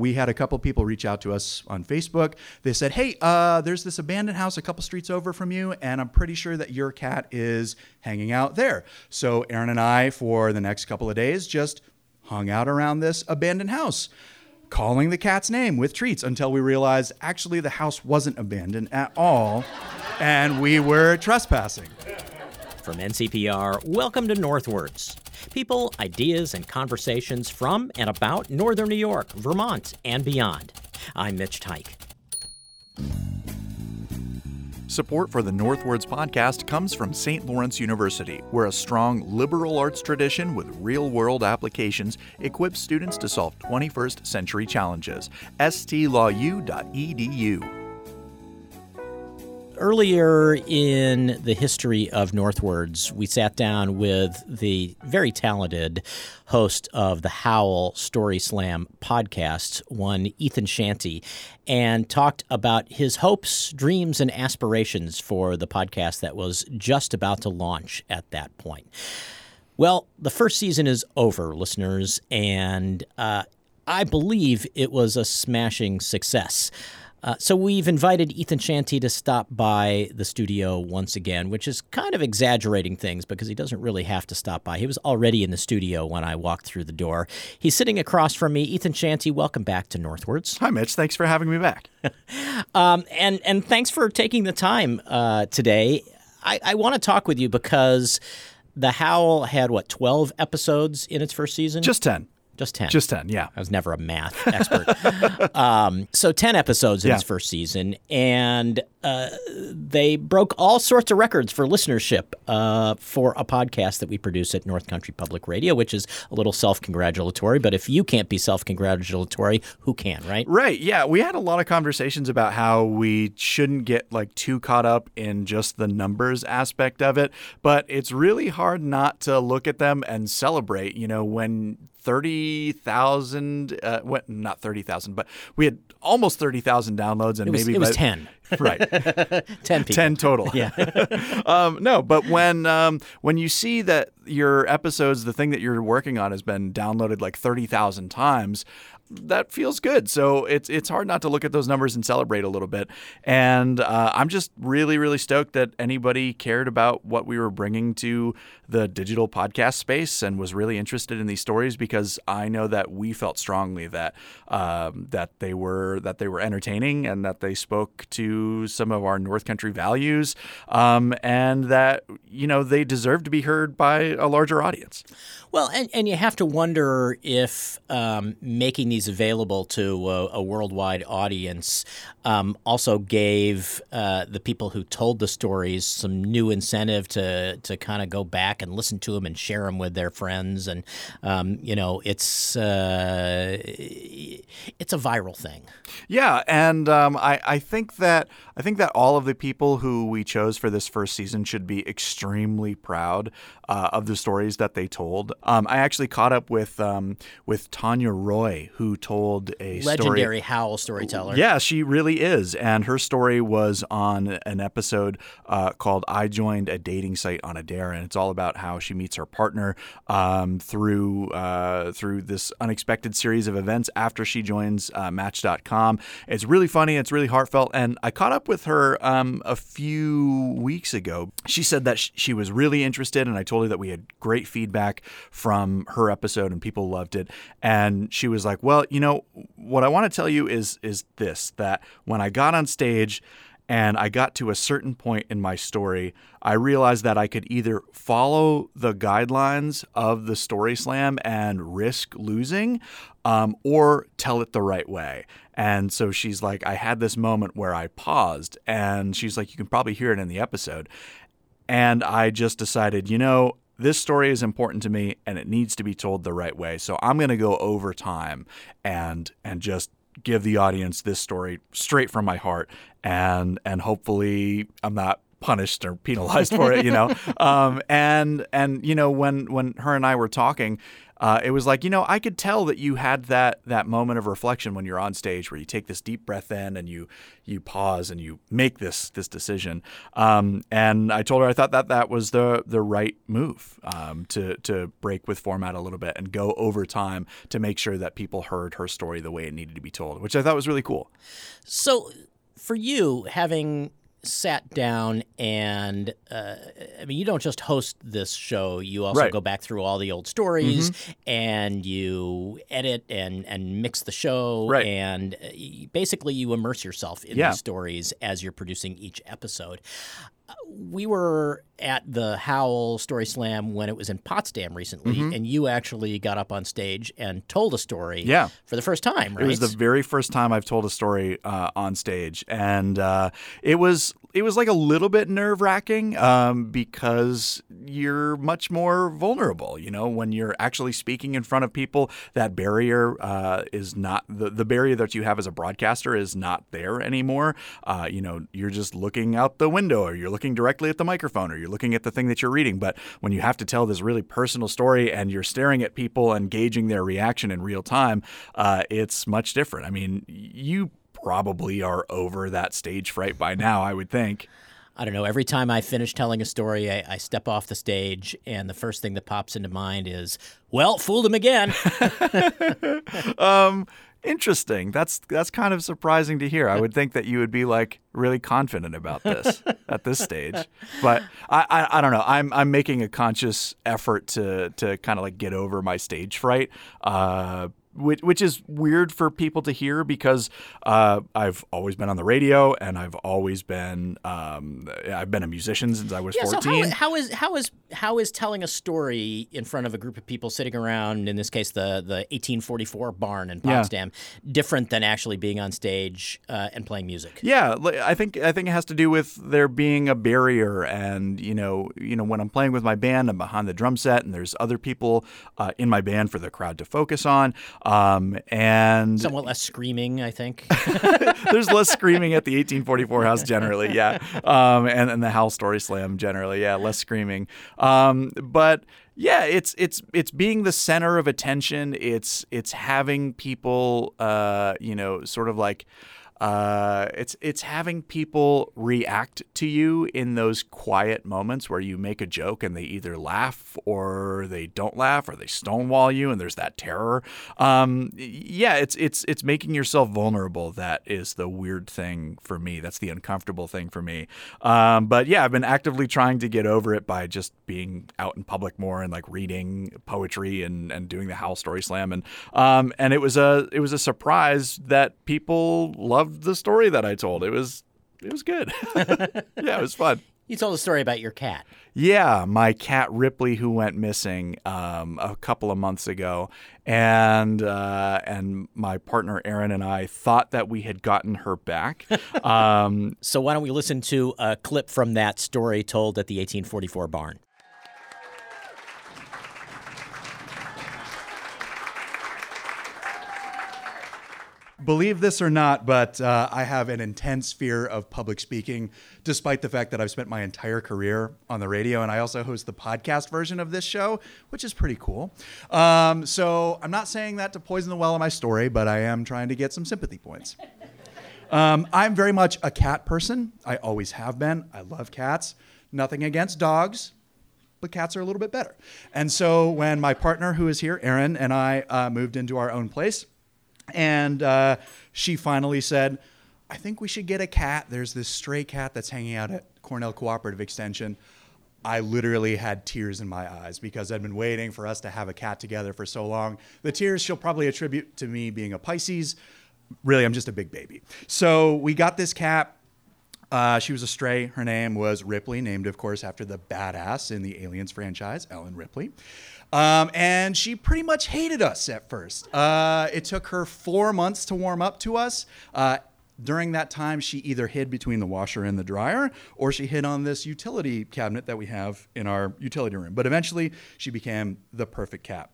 We had a couple people reach out to us on Facebook. They said, Hey, uh, there's this abandoned house a couple streets over from you, and I'm pretty sure that your cat is hanging out there. So Aaron and I, for the next couple of days, just hung out around this abandoned house calling the cat's name with treats until we realized actually the house wasn't abandoned at all and we were trespassing. From NCPR, welcome to Northwards. People, ideas, and conversations from and about Northern New York, Vermont, and beyond. I'm Mitch Teich. Support for the Northwards podcast comes from St. Lawrence University, where a strong liberal arts tradition with real world applications equips students to solve 21st century challenges. stlawu.edu earlier in the history of Northwards, we sat down with the very talented host of the Howl Story Slam podcast, one Ethan Shantie, and talked about his hopes, dreams, and aspirations for the podcast that was just about to launch at that point. Well, the first season is over, listeners, and uh, I believe it was a smashing success. Uh, so we've invited Ethan Shantie to stop by the studio once again, which is kind of exaggerating things because he doesn't really have to stop by. He was already in the studio when I walked through the door. He's sitting across from me. Ethan Shantie, welcome back to Northwards. Hi, Mitch. Thanks for having me back. um, and and thanks for taking the time uh, today. I, I want to talk with you because the Howl had what twelve episodes in its first season. Just ten. Just 10. Just 10, yeah. I was never a math expert. um, so 10 episodes in yeah. its first season. And uh, they broke all sorts of records for listenership uh, for a podcast that we produce at North Country Public Radio, which is a little self congratulatory. But if you can't be self congratulatory, who can, right? Right. Yeah. We had a lot of conversations about how we shouldn't get like too caught up in just the numbers aspect of it. But it's really hard not to look at them and celebrate, you know, when 30,000, uh, what, not 30,000, but we had almost 30,000 downloads and it was, maybe it was 10. Right. 10 people. 10 total. Yeah. um, no, but when, um, when you see that your episodes, the thing that you're working on has been downloaded like 30,000 times, that feels good. So it's it's hard not to look at those numbers and celebrate a little bit. And uh, I'm just really really stoked that anybody cared about what we were bringing to the digital podcast space and was really interested in these stories because I know that we felt strongly that um, that they were that they were entertaining and that they spoke to some of our North Country values um, and that you know they deserve to be heard by a larger audience. Well, and, and you have to wonder if um, making these available to a, a worldwide audience um, also gave uh, the people who told the stories some new incentive to to kind of go back and listen to them and share them with their friends. And um, you know, it's uh, it's a viral thing. Yeah, and um, I I think that I think that all of the people who we chose for this first season should be extremely proud uh, of the stories that they told. Um, I actually caught up with um, with Tanya Roy, who told a legendary story. howl storyteller. Yeah, she really is, and her story was on an episode uh, called "I Joined a Dating Site on a Dare," and it's all about how she meets her partner um, through uh, through this unexpected series of events after she joins uh, Match.com. It's really funny. It's really heartfelt, and I caught up with her um, a few weeks ago. She said that sh- she was really interested, and I told her that we had great feedback from her episode and people loved it. And she was like, "Well, you know, what I want to tell you is is this that when I got on stage." and I got to a certain point in my story, I realized that I could either follow the guidelines of the story slam and risk losing, um, or tell it the right way. And so she's like, I had this moment where I paused, and she's like, you can probably hear it in the episode. And I just decided, you know, this story is important to me and it needs to be told the right way. So I'm going to go over time and and just give the audience this story straight from my heart and and hopefully I'm not punished or penalized for it, you know. Um, and and you know when when her and I were talking, uh, it was like you know I could tell that you had that that moment of reflection when you're on stage where you take this deep breath in and you you pause and you make this this decision. Um, and I told her I thought that that was the the right move um, to to break with format a little bit and go over time to make sure that people heard her story the way it needed to be told, which I thought was really cool. So, for you, having sat down and uh, I mean, you don't just host this show. You also Right. go back through all the old stories and you edit and and mix the show. Right. And uh, basically, you immerse yourself in Yeah. these stories as you're producing each episode. We were at the Howl Story Slam when it was in Potsdam recently, and you actually got up on stage and told a story Mm-hmm. Yeah. for the first time, right? It was the very first time I've told a story uh, on stage, and uh, it was it was like a little bit nerve wracking um, because you're much more vulnerable. You know, when you're actually speaking in front of people, that barrier uh, is not the the barrier that you have as a broadcaster is not there anymore. Uh, you know, you're just looking out the window, or you're looking directly at the microphone, or you're looking at the thing that you're reading. But when you have to tell this really personal story and you're staring at people and gauging their reaction in real time, uh, it's much different. I mean, you probably are over that stage fright by now, I would think. I don't know. Every time I finish telling a story, I, I step off the stage, and the first thing that pops into mind is, "Well, fooled him again." Um, interesting. That's that's kind of surprising to hear. I would think that you would be like really confident about this at this stage, but I, I I don't know. I'm I'm making a conscious effort to to kind of like get over my stage fright. Uh, which, which is weird for people to hear because uh, I've always been on the radio and I've always been um, I've been a musician since I was yeah. So 14. how, how is how is how is telling a story in front of a group of people sitting around, in this case, the the 1844 barn in Yeah. Potsdam, different than actually being on stage uh, and playing music? Yeah, I think I think it has to do with there being a barrier, and you know, you know, when I'm playing with my band, I'm behind the drum set, and there's other people uh, in my band for the crowd to focus on, um, and Somewhat less screaming, I think. there's less screaming at the 1844 house generally, yeah, um, and and the Howl Story Slam generally, yeah, less screaming, um, but. Yeah, it's it's it's being the center of attention. It's it's having people, uh, you know, sort of like, uh, it's it's having people react to you in those quiet moments where you make a joke and they either laugh or they don't laugh or they stonewall you and there's that terror. Um, yeah, it's it's it's making yourself vulnerable. That is the weird thing for me. That's the uncomfortable thing for me. Um, but yeah, I've been actively trying to get over it by just being out in public more and like reading poetry and, and doing the Howl Story Slam and um, and it was a it was a surprise that people loved the story that I told. It was it was good. yeah, it was fun. you told a story about your cat. Yeah, my cat Ripley, who went missing um, a couple of months ago, and uh, and my partner Aaron and I thought that we had gotten her back. Um, So why don't we listen to a clip from that story told at the 1844 barn? Believe this or not, but uh, I have an intense fear of public speaking, despite the fact that I've spent my entire career on the radio, and I also host the podcast version of this show, which is pretty cool. Um, so I'm not saying that to poison the well of my story, but I am trying to get some sympathy points. Um, I'm very much a cat person. I always have been. I love cats. Nothing against dogs, but cats are a little bit better. And so when my partner, who is here, Erin, and I uh, moved into our own place, and uh, she finally said, I think we should get a cat. There's this stray cat that's hanging out at Cornell Cooperative Extension. I literally had tears in my eyes because I'd been waiting for us to have a cat together for so long. The tears she'll probably attribute to me being a Pisces. Really, I'm just a big baby. So we got this cat. Uh, she was a stray. Her name was Ripley, named, of course, after the badass in the Aliens franchise, Ellen Ripley. Um, and she pretty much hated us at first. Uh, it took her four months to warm up to us. Uh, during that time, she either hid between the washer and the dryer, or she hid on this utility cabinet that we have in our utility room. But eventually, she became the perfect cat.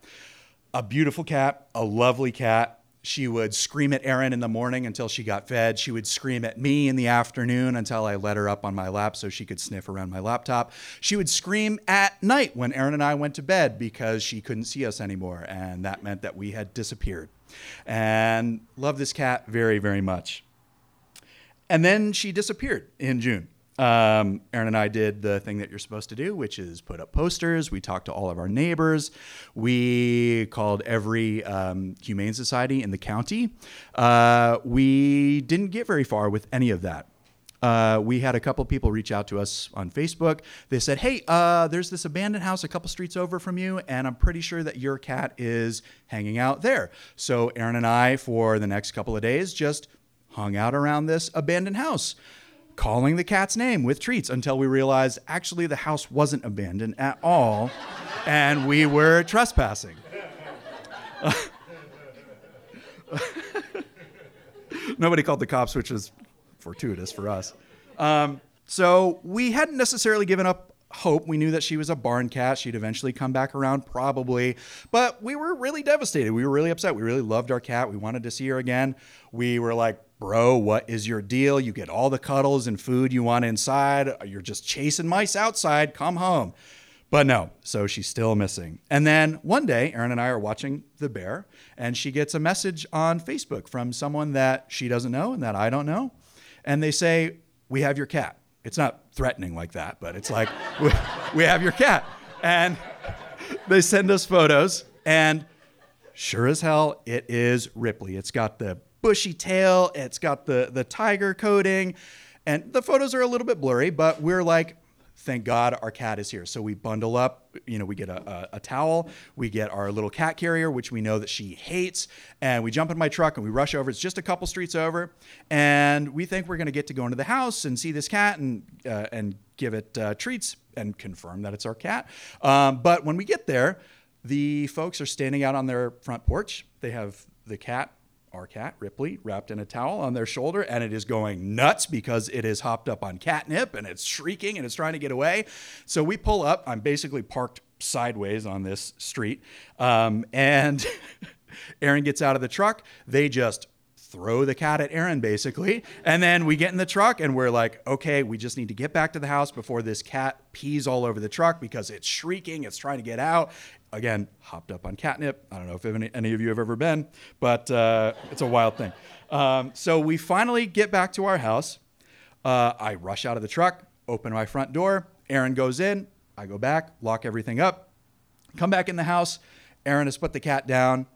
A beautiful cat, a lovely cat. She would scream at Erin in the morning until she got fed. She would scream at me in the afternoon until I let her up on my lap so she could sniff around my laptop. She would scream at night when Erin and I went to bed because she couldn't see us anymore. And that meant that we had disappeared. And love this cat very, very much. And then she disappeared in June. Um, Erin and I did the thing that you're supposed to do, which is put up posters. We talked to all of our neighbors. We called every um, humane society in the county. Uh, we didn't get very far with any of that. Uh, we had a couple people reach out to us on Facebook. They said, "Hey, uh, there's this abandoned house a couple streets over from you, and I'm pretty sure that your cat is hanging out there." So Erin and I, for the next couple of days, just hung out around this abandoned house calling the cat's name with treats until we realized actually the house wasn't abandoned at all and we were trespassing. Nobody called the cops, which is fortuitous for us. Um, so we hadn't necessarily given up hope. We knew that she was a barn cat. She'd eventually come back around, probably. But we were really devastated. We were really upset. We really loved our cat. We wanted to see her again. We were like, bro, what is your deal? You get all the cuddles and food you want inside. You're just chasing mice outside. Come home. But no, so she's still missing. And then one day, Erin and I are watching The Bear, and she gets a message on Facebook from someone that she doesn't know and that I don't know. And they say, We have your cat. It's not threatening like that, but it's like, we, we have your cat. And they send us photos, and sure as hell, it is Ripley. It's got the bushy tail, it's got the, the tiger coating, and the photos are a little bit blurry, but we're like, thank God our cat is here. So we bundle up, you know, we get a, a, a, towel, we get our little cat carrier, which we know that she hates, and we jump in my truck and we rush over. It's just a couple streets over, and we think we're going to get to go into the house and see this cat and uh, and give it uh, treats and confirm that it's our cat. Um, but when we get there, the folks are standing out on their front porch. They have the cat our cat, Ripley, wrapped in a towel on their shoulder, and it is going nuts because it is hopped up on catnip and it's shrieking and it's trying to get away. So we pull up. I'm basically parked sideways on this street. Um, and Aaron gets out of the truck. They just throw the cat at Aaron, basically. And then we get in the truck and we're like, okay, we just need to get back to the house before this cat pees all over the truck because it's shrieking, it's trying to get out again, hopped up on catnip. I don't know if any, any of you have ever been, but uh, it's a wild thing. Um, so we finally get back to our house. Uh, I rush out of the truck, open my front door. Aaron goes in. I go back, lock everything up, come back in the house. Aaron has put the cat down.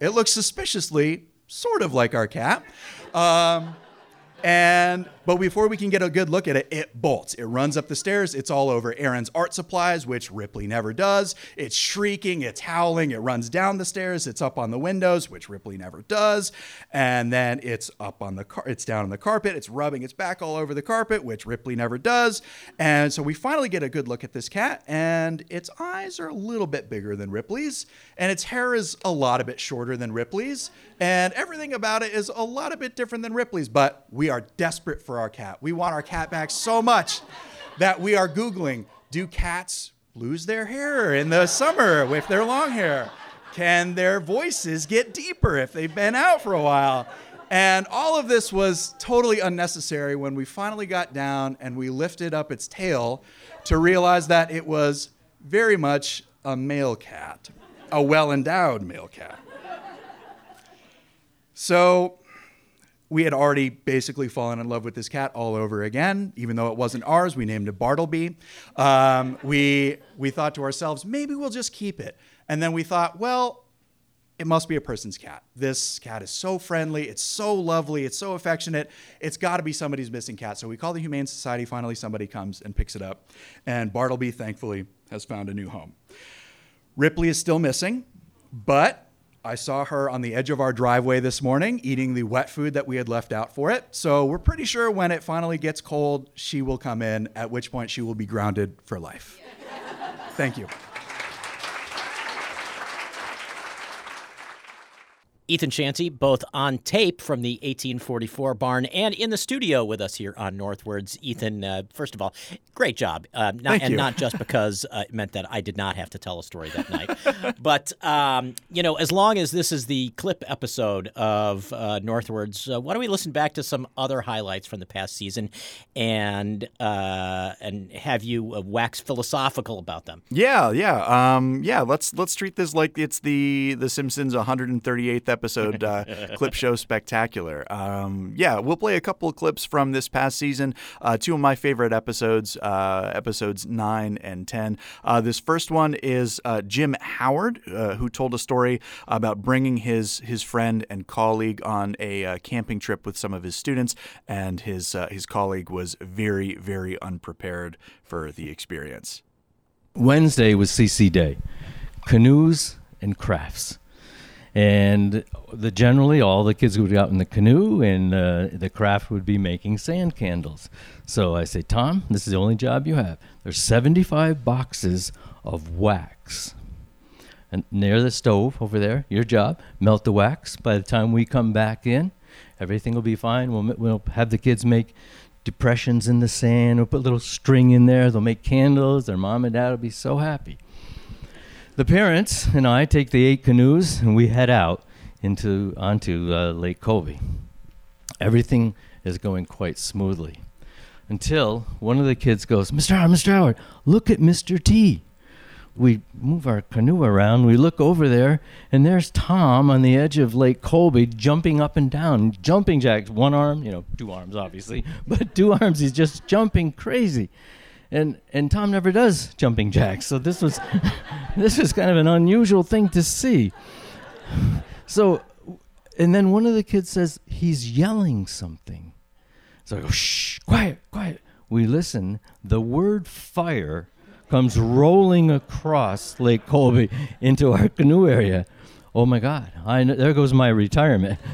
It looks suspiciously sort of like our cat. Um, and but before we can get a good look at it, it bolts. It runs up the stairs. It's all over Aaron's art supplies, which Ripley never does. It's shrieking, it's howling, it runs down the stairs, it's up on the windows, which Ripley never does. And then it's up on the car it's down on the carpet, it's rubbing its back all over the carpet, which Ripley never does. And so we finally get a good look at this cat, and its eyes are a little bit bigger than Ripley's, and its hair is a lot a bit shorter than Ripley's, and everything about it is a lot a bit different than Ripley's, but we are desperate for our cat. We want our cat back so much that we are Googling do cats lose their hair in the summer with their long hair? Can their voices get deeper if they've been out for a while? And all of this was totally unnecessary when we finally got down and we lifted up its tail to realize that it was very much a male cat, a well endowed male cat. So we had already basically fallen in love with this cat all over again. Even though it wasn't ours, we named it Bartleby. Um, we, we thought to ourselves, maybe we'll just keep it. And then we thought, well, it must be a person's cat. This cat is so friendly, it's so lovely, it's so affectionate. It's got to be somebody's missing cat. So we call the Humane Society. Finally, somebody comes and picks it up. And Bartleby, thankfully, has found a new home. Ripley is still missing, but I saw her on the edge of our driveway this morning eating the wet food that we had left out for it. So we're pretty sure when it finally gets cold, she will come in, at which point she will be grounded for life. Thank you. Ethan Shantie, both on tape from the 1844 barn and in the studio with us here on Northwards. Ethan, uh, first of all, great job. Uh, not, Thank and you. not just because uh, it meant that I did not have to tell a story that night, but um, you know, as long as this is the clip episode of uh, Northwards, uh, why don't we listen back to some other highlights from the past season, and uh, and have you uh, wax philosophical about them? Yeah, yeah, um, yeah. Let's let's treat this like it's the the Simpsons 138th episode uh, clip show spectacular. Um, yeah, we'll play a couple of clips from this past season. Uh, two of my favorite episodes, uh, episodes nine and ten. Uh, this first one is uh, Jim Howard, uh, who told a story about bringing his his friend and colleague on a uh, camping trip with some of his students, and his uh, his colleague was very very unprepared for the experience. Wednesday was CC Day, canoes and crafts. And the generally all the kids would go out in the canoe, and uh, the craft would be making sand candles. So I say, Tom, this is the only job you have. There's 75 boxes of wax, and near the stove over there. Your job, melt the wax. By the time we come back in, everything will be fine. We'll we'll have the kids make depressions in the sand. We'll put a little string in there. They'll make candles. Their mom and dad will be so happy. The parents and I take the eight canoes and we head out into onto uh, Lake Colby. Everything is going quite smoothly until one of the kids goes, "Mr. Howard, Mr. Howard, look at Mr. T." We move our canoe around. We look over there, and there's Tom on the edge of Lake Colby, jumping up and down, jumping jacks. One arm, you know, two arms, obviously, but two arms. He's just jumping crazy and and Tom never does jumping jacks, so this was this was kind of an unusual thing to see. So, and then one of the kids says he's yelling something. So I go, shh, quiet, quiet. We listen. The word fire comes rolling across Lake Colby into our canoe area. Oh my God! I kn- there goes my retirement.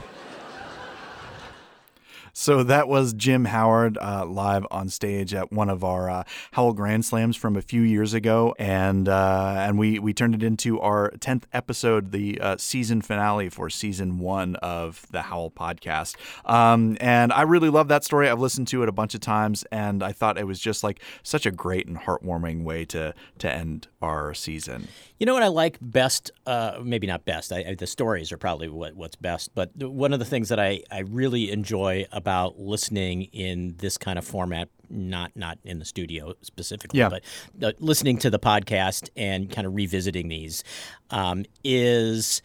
So that was Jim Howard uh, live on stage at one of our uh, Howl Grand Slams from a few years ago, and uh, and we we turned it into our tenth episode, the uh, season finale for season one of the Howl podcast. Um, and I really love that story. I've listened to it a bunch of times, and I thought it was just like such a great and heartwarming way to to end our season. You know what I like best? Uh, maybe not best. I, I, the stories are probably what, what's best. But one of the things that I, I really enjoy about listening in this kind of format, not not in the studio specifically, Yeah. but uh, listening to the podcast and kind of revisiting these, um, is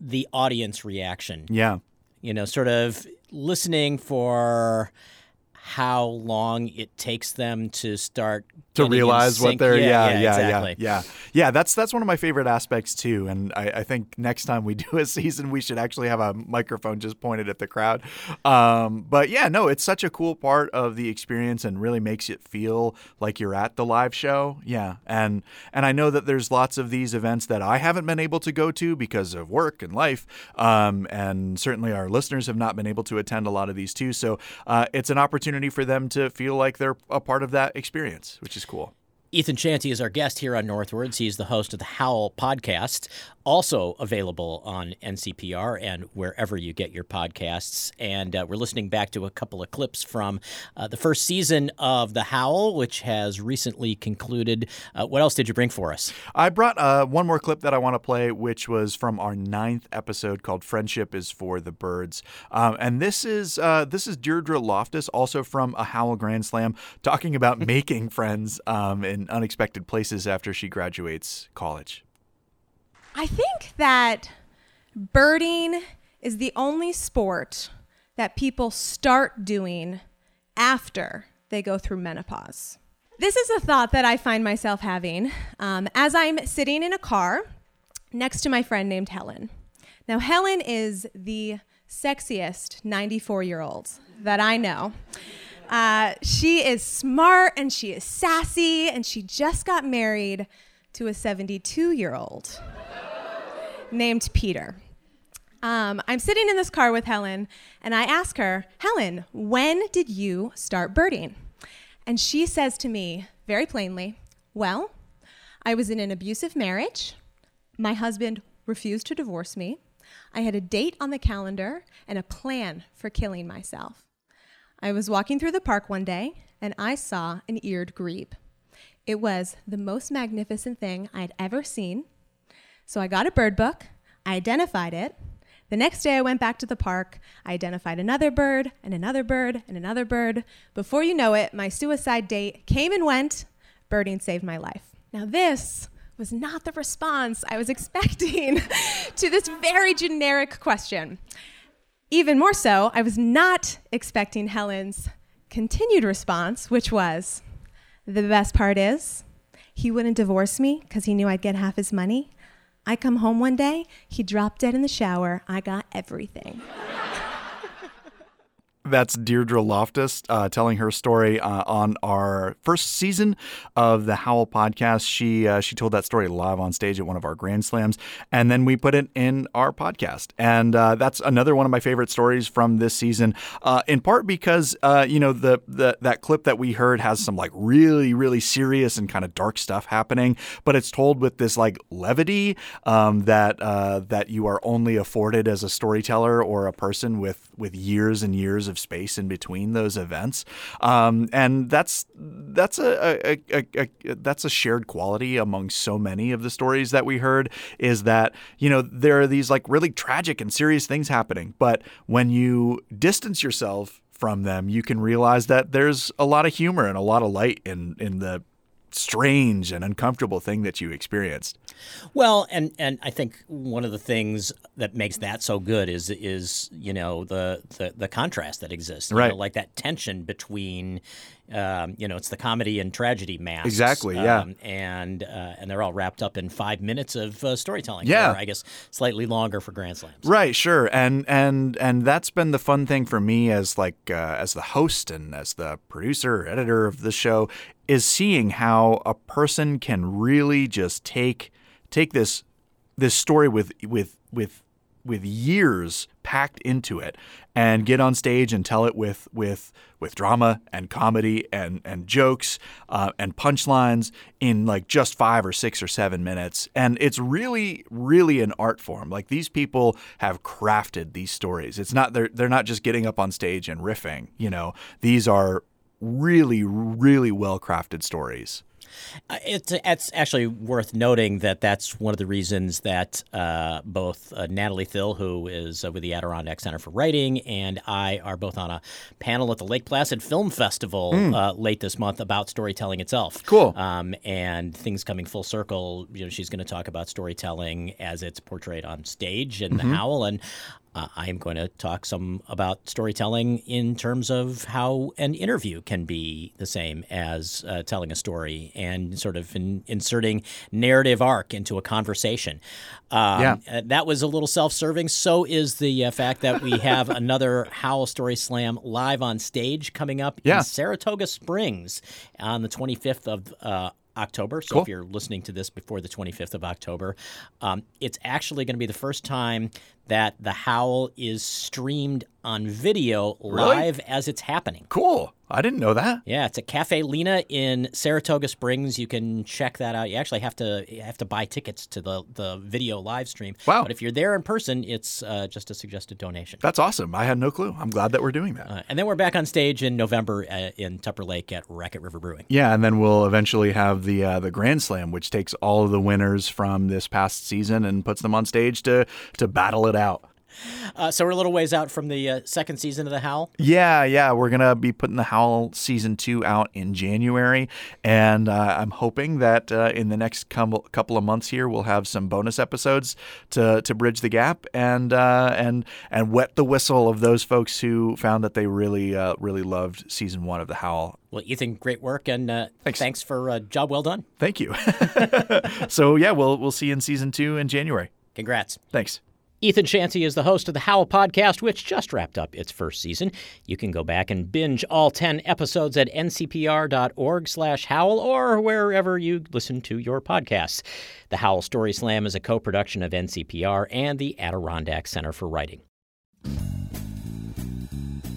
the audience reaction. Yeah. You know, sort of listening for how long it takes them to start to realize what they're yeah yeah yeah exactly. yeah. Yeah that's that's one of my favorite aspects too and I, I think next time we do a season we should actually have a microphone just pointed at the crowd. Um, but yeah no it's such a cool part of the experience and really makes it feel like you're at the live show. Yeah and and I know that there's lots of these events that I haven't been able to go to because of work and life um, and certainly our listeners have not been able to attend a lot of these too. So uh, it's an opportunity for them to feel like they're a part of that experience which is cool Ethan Shantie is our guest here on Northwards. He's the host of the Howl podcast, also available on NCPR and wherever you get your podcasts. And uh, we're listening back to a couple of clips from uh, the first season of The Howl, which has recently concluded. Uh, what else did you bring for us? I brought uh, one more clip that I want to play, which was from our ninth episode called "Friendship is for the Birds," um, and this is uh, this is Deirdre Loftus, also from a Howl Grand Slam, talking about making friends um, in unexpected places after she graduates college. I think that birding is the only sport that people start doing after they go through menopause. This is a thought that I find myself having um, as I'm sitting in a car next to my friend named Helen. Now, Helen is the sexiest 94 year old that I know. Uh, she is smart and she is sassy, and she just got married to a 72 year old named Peter. Um, I'm sitting in this car with Helen, and I ask her, Helen, when did you start birding? And she says to me very plainly, Well, I was in an abusive marriage. My husband refused to divorce me. I had a date on the calendar and a plan for killing myself. I was walking through the park one day and I saw an eared grebe. It was the most magnificent thing I'd ever seen. So I got a bird book, I identified it. The next day I went back to the park, I identified another bird and another bird and another bird. Before you know it, my suicide date came and went. Birding saved my life. Now, this was not the response I was expecting to this very generic question. Even more so, I was not expecting Helen's continued response, which was the best part is he wouldn't divorce me because he knew I'd get half his money. I come home one day, he dropped dead in the shower. I got everything. That's Deirdre Loftus uh, telling her story uh, on our first season of the Howl podcast. She uh, she told that story live on stage at one of our Grand Slams, and then we put it in our podcast. And uh, that's another one of my favorite stories from this season, uh, in part because uh, you know the, the that clip that we heard has some like really really serious and kind of dark stuff happening, but it's told with this like levity um, that that you are only afforded as a storyteller or a person with with years and years of space in between those events, um, and that's that's a, a, a, a, that's a shared quality among so many of the stories that we heard. Is that you know there are these like really tragic and serious things happening, but when you distance yourself from them, you can realize that there's a lot of humor and a lot of light in in the strange and uncomfortable thing that you experienced. Well, and and I think one of the things that makes that so good is is you know the the, the contrast that exists, right? Know, like that tension between. Um, you know, it's the comedy and tragedy mask. Exactly. Yeah. Um, and uh, and they're all wrapped up in five minutes of uh, storytelling. Yeah. Or I guess slightly longer for Grand Slams. Right. Sure. And and and that's been the fun thing for me as like uh, as the host and as the producer editor of the show is seeing how a person can really just take take this this story with with with with years packed into it and get on stage and tell it with with with drama and comedy and and jokes uh, and punchlines in like just five or six or seven minutes. And it's really really an art form. Like these people have crafted these stories. It's not they're they're not just getting up on stage and riffing you know? These are really, really well crafted stories. Uh, it's, it's actually worth noting that that's one of the reasons that uh, both uh, Natalie Thill, who is uh, with the Adirondack Center for Writing, and I are both on a panel at the Lake Placid Film Festival mm. late this month about storytelling itself. Cool. Um, and things coming full circle. You know, she's going to talk about storytelling as it's portrayed on stage in mm-hmm. The Howl, and uh, I am going to talk some about storytelling in terms of how an interview can be the same as uh, telling a story and sort of in, inserting narrative arc into a conversation. Um, yeah. Uh, that was a little self serving. So is the uh, fact that we have another Howl Story Slam live on stage coming up yeah. in Saratoga Springs on the 25th of uh, October. So cool. if you're listening to this before the 25th of October, um, it's actually going to be the first time that the Howl is streamed on video live really? as it's happening. Cool. I didn't know that. Yeah, it's a Cafe Lena in Saratoga Springs. You can check that out. You actually have to you have to buy tickets to the the video live stream. Wow! But if you're there in person, it's uh, just a suggested donation. That's awesome. I had no clue. I'm glad that we're doing that. Uh, and then we're back on stage in November uh, in Tupper Lake at Raquette River Brewing. Yeah, and then we'll eventually have the uh, the Grand Slam, which takes all of the winners from this past season and puts them on stage to to battle it out. Uh, so we're a little ways out from the uh, second season of the Howl. Yeah, yeah, we're gonna be putting the Howl season two out in January, and uh, I'm hoping that uh, in the next couple couple of months here we'll have some bonus episodes to to bridge the gap and uh, and and wet the whistle of those folks who found that they really uh, really loved season one of the Howl. Well, Ethan, great work, and thanks. thanks for a job well done. Thank you. so yeah, we'll we'll see you in season two in January. Congrats. Thanks. Ethan Shantie is the host of the Howl podcast, which just wrapped up its first season. You can go back and binge all 10 episodes at ncpr.org slash howl or wherever you listen to your podcasts. The Howl Story Slam is a co-production of NCPR and the Adirondack Center for Writing.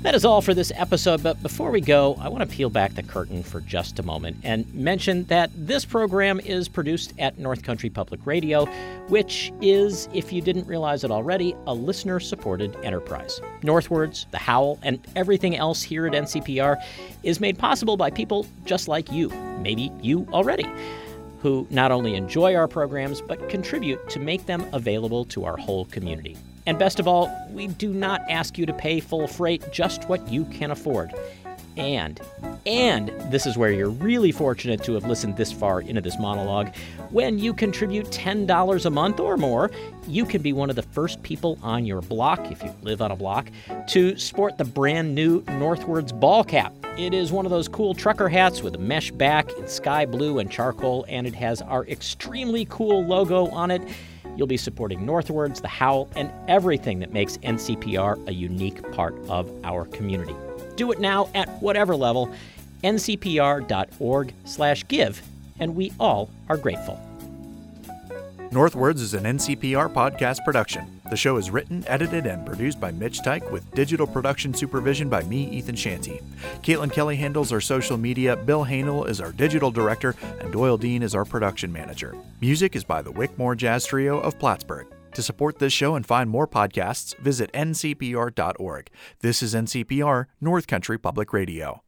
That is all for this episode, but before we go, I want to peel back the curtain for just a moment and mention that this program is produced at North Country Public Radio, which is, if you didn't realize it already, a listener supported enterprise. Northwards, The Howl, and everything else here at NCPR is made possible by people just like you, maybe you already, who not only enjoy our programs, but contribute to make them available to our whole community. And best of all, we do not ask you to pay full freight, just what you can afford. And, and this is where you're really fortunate to have listened this far into this monologue. When you contribute $10 a month or more, you can be one of the first people on your block, if you live on a block, to sport the brand new Northwards ball cap. It is one of those cool trucker hats with a mesh back in sky blue and charcoal, and it has our extremely cool logo on it. You'll be supporting Northwards, The Howl, and everything that makes NCPR a unique part of our community. Do it now at whatever level, ncpr.org/give, and we all are grateful. Northwards is an NCPR podcast production. The show is written, edited, and produced by Mitch Teich with digital production supervision by me, Ethan Shantie. Caitlin Kelly handles our social media, Bill Hanel is our digital director, and Doyle Dean is our production manager. Music is by the Wickmore Jazz Trio of Plattsburgh. To support this show and find more podcasts, visit ncpr.org. This is NCPR, North Country Public Radio.